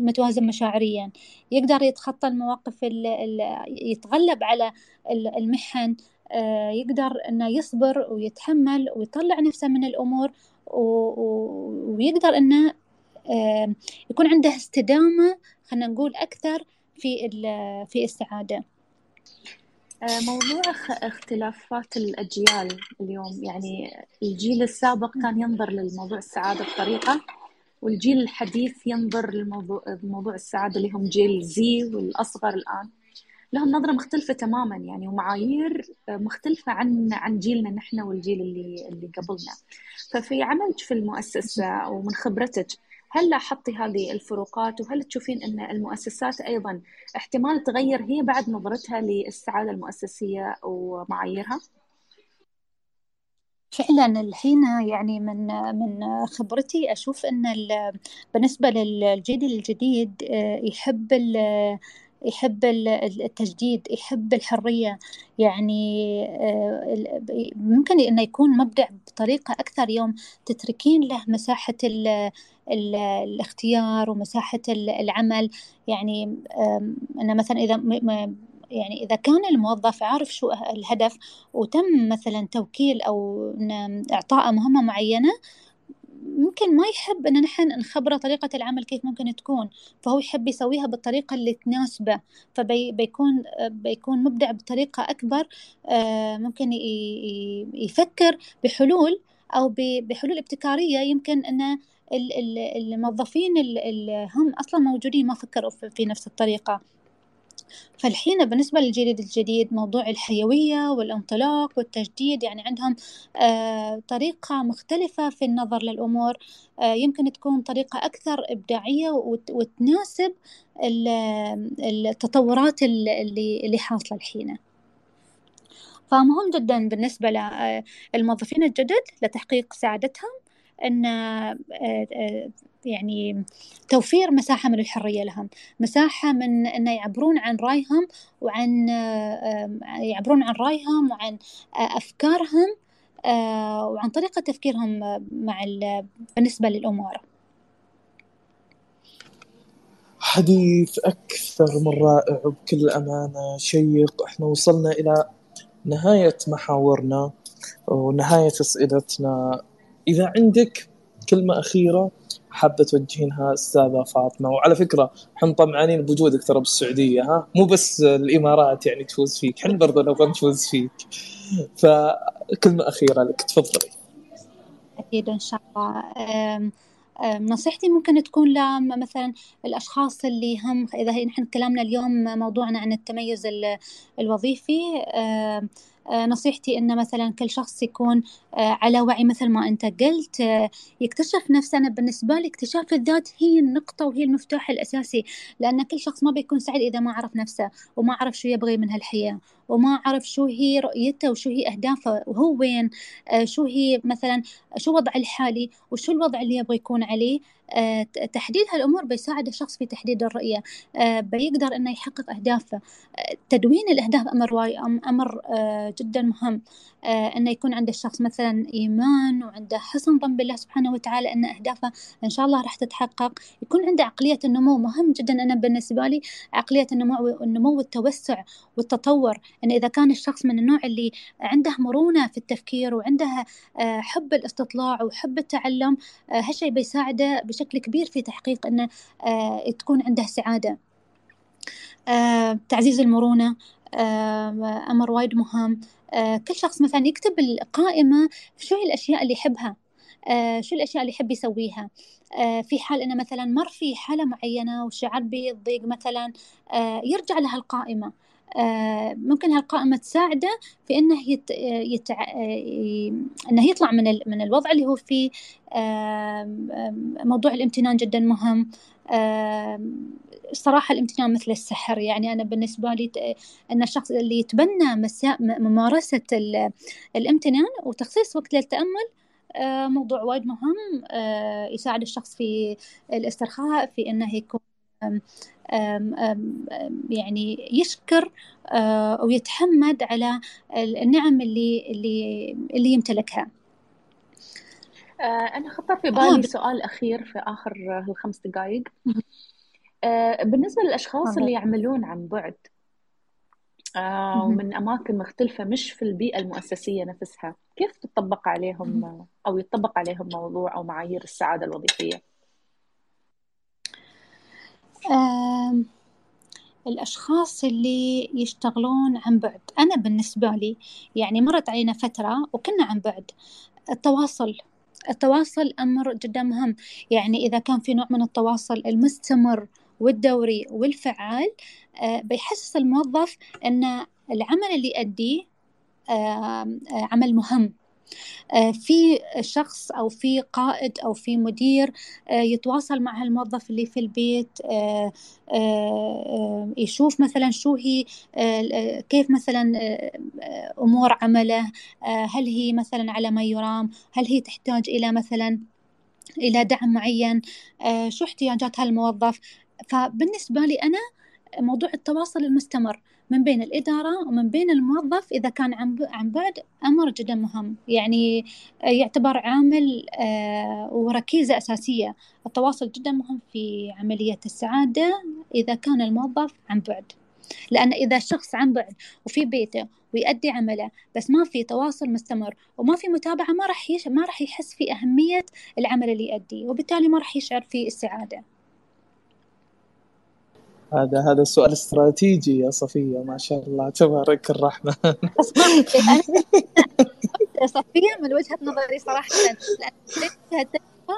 متوازن مشاعريا. يقدر يتخطى المواقف يتغلب على المحن آه، يقدر إنه يصبر ويتحمل ويطلع نفسه من الأمور ويقدر إنه يكون عنده استدامة خلينا نقول أكثر في في السعادة. آه، موضوع اختلافات الأجيال اليوم يعني الجيل السابق كان ينظر للموضوع السعادة بطريقة والجيل الحديث ينظر للموضوع موضوع السعادة اللي هم جيل زي والأصغر الآن. لهم نظرة مختلفة تماما يعني ومعايير مختلفة عن عن جيلنا نحن والجيل اللي اللي قبلنا. ففي عملك في المؤسسة ومن خبرتك هل لاحظتي هذه الفروقات؟ وهل تشوفين إن المؤسسات أيضا احتمال تغير هي بعد نظرتها للسعادة المؤسسية ومعاييرها؟ فعلا الحين يعني من من خبرتي أشوف إن بالنسبة للجيل الجديد آه، يحب يحب التجديد يحب الحرية. يعني آه، ممكن أنه يكون مبدع بطريقة أكثر يوم تتركين له مساحة ال ال الاختيار ومساحة العمل. يعني أنا مثلا إذا يعني إذا كان الموظف عارف شو الهدف وتم مثلا توكيل أو إعطاء مهمة معينة ممكن ما يحب إن نحن نخبره طريقة العمل كيف ممكن تكون فهو يحب يسويها بالطريقة اللي تناسبه فبيكون بيكون مبدع بطريقة أكبر آه، ممكن يفكر بحلول أو بحلول ابتكارية يمكن أن الموظفين اللي هم أصلا موجودين ما فكروا في نفس الطريقة. فالحين بالنسبة للجيل الجديد موضوع الحيوية والانطلاق والتجديد يعني عندهم آه، طريقة مختلفة في النظر للأمور. آه، يمكن تكون طريقة أكثر إبداعية وتناسب التطورات اللي اللي حاصلة الحين. فمهم جدا بالنسبة للموظفين الجدد لتحقيق سعادتهم أن يعني توفير مساحة من الحرية لهم. مساحة من أن يعبرون عن رأيهم وعن يعبرون عن رأيهم وعن أفكارهم وعن طريقة تفكيرهم مع بالنسبة للأمور. حديث أكثر من رائع وبكل أمانة شيق. إحنا وصلنا إلى نهاية محاورنا ونهاية أسئلتنا. إذا عندك كلمة أخيرة حابة توجهينها أستاذة فاطمة. وعلى فكرة إحنا طمعانين بوجودك ترى بالسعودية ها؟ مو بس الإمارات يعني تفوز فيك إحنا برضه نبغى نفوز فيك. فكلمة أخيرة لك تفضلي. أكيد إن شاء الله. نصيحتي ممكن تكون مثلا الأشخاص اللي هم إذا نحن كلامنا اليوم موضوعنا عن التميز الوظيفي نصيحتي إن مثلا كل شخص يكون آه، على وعي مثل ما أنت قلت آه، يكتشف نفسه. أنا بالنسبة لي اكتشاف الذات هي النقطة وهي المفتاح الأساسي لأن كل شخص ما بيكون سعيد إذا ما عرف نفسه وما عرف شو يبغي من هالحياة وما عرف شو هي رؤيته وشو هي أهدافه وهو وين شو هي مثلا شو وضعه الحالي وشو الوضع اللي يبغى يكون عليه. آه، تحديد هالأمور بيساعد الشخص في تحديد الرؤية. آه، بيقدر إنه يحقق أهدافه. آه، تدوين الأهداف أمر واي أمر جدا مهم. إنه يكون عند الشخص مثلا إيمان وعنده حسن ظن بالله سبحانه وتعالى أن أهدافه إن شاء الله راح تتحقق. يكون عنده عقلية النمو مهم جدا. أنا بالنسبة لي عقلية النمو النمو والتوسع والتطور. أن إذا كان الشخص من النوع اللي عنده مرونة في التفكير وعنده حب الاستطلاع وحب التعلم هالشيء بيساعده بشكل كبير في تحقيق أنه آه، تكون عنده سعادة. آه، تعزيز المرونة آه، أمر وايد مهم. كل شخص مثلا يكتب القائمة شو هي الأشياء اللي يحبها شو الأشياء اللي يحب يسويها. في حال أنه مثلا مر في حالة معينة وشعر بالضيق مثلا يرجع لها القائمة. ممكن هالقائمة تساعده في إنه يت... يت... إنه يطلع من ال... من الوضع اللي هو فيه. موضوع الامتنان جدا مهم. صراحة الامتنان مثل السحر. يعني أنا بالنسبة لي أن الشخص اللي يتبنى مسا... ممارسة الامتنان وتخصيص وقت للتأمل موضوع وايد مهم. يساعد الشخص في الاسترخاء في أنه يكون يعني يشكر أو يتحمد على النعم اللي اللي اللي يمتلكها. أنا خطر في بالي آه. سؤال أخير في آخر الخمس دقائق آه، بالنسبة للأشخاص اللي يعملون عن بعد آه، ومن أماكن مختلفة مش في البيئة المؤسسية نفسها كيف تطبق عليهم أو يطبق عليهم موضوع أو معايير السعادة الوظيفية؟ الأشخاص اللي يشتغلون عن بعد. أنا بالنسبة لي يعني مرت علينا فترة وكنا عن بعد. التواصل. التواصل أمر جدا مهم. يعني إذا كان في نوع من التواصل المستمر والدوري والفعال آه، بيحسس الموظف أن العمل اللي يؤديه عمل مهم. آه، في شخص أو في قائد أو في مدير آه، يتواصل مع الموظف اللي في البيت آه، يشوف مثلا شو هي كيف مثلا أمور عمله هل هي مثلا على ما يرام هل هي تحتاج إلى مثلا إلى دعم معين شو احتياجات هالموظف. فبالنسبة لي أنا موضوع التواصل المستمر من بين الإدارة ومن بين الموظف إذا كان عن بعد أمر جدا مهم. يعني يعتبر عامل آه، وركيزة أساسية. التواصل جدا مهم في عملية السعادة إذا كان الموظف عن بعد. لأن إذا الشخص عن بعد وفي بيته ويؤدي عمله بس ما في تواصل مستمر وما في متابعة ما راح. ما راح يحس في أهمية العمل اللي يؤديه وبالتالي ما راح يشعر في السعادة. هذا هذا سؤال استراتيجي يا صفية ما شاء الله. تبارك الرحمن. صفية من وجهة نظري صراحة لأن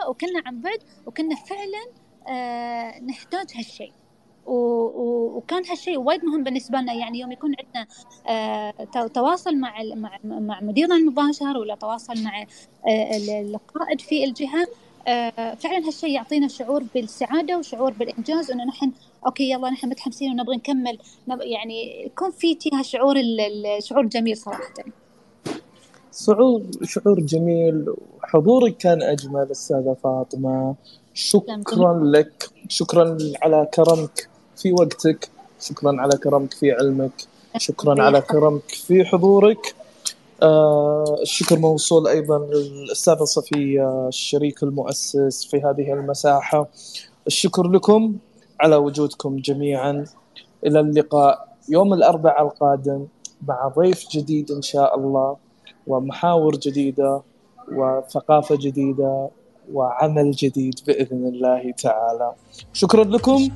وكنا عن بعد وكنا فعلا آه نحتاج هالشيء. وكان هالشيء وايد مهم بالنسبة لنا. يعني يوم يكون عندنا آه تواصل مع مع مع مديرنا المباشر ولا تواصل مع آه القائد في الجهة فعلا هالشيء يعطينا شعور بالسعادة وشعور بالإنجاز إنه نحن أوكي يلا نحن متحمسين ونبغى نكمل. نب... يعني يكون في فيها شعور الشعور جميل صراحة. شعور شعور جميل. حضورك كان أجمل أستاذة فاطمة. شكرا لك. شكرا على كرمك في وقتك. شكرا على كرمك في علمك. شكرا على كرمك في حضورك. آه الشكر موصول أيضا للأستاذة صفية الشريك المؤسس في هذه المساحة. الشكر لكم. على وجودكم جميعا. إلى اللقاء يوم الأربعاء القادم مع ضيف جديد إن شاء الله ومحاور جديدة وثقافة جديدة وعمل جديد بإذن الله تعالى. شكرا لكم.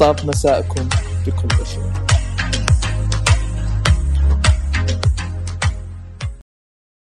طاب مساءكم بكل خير.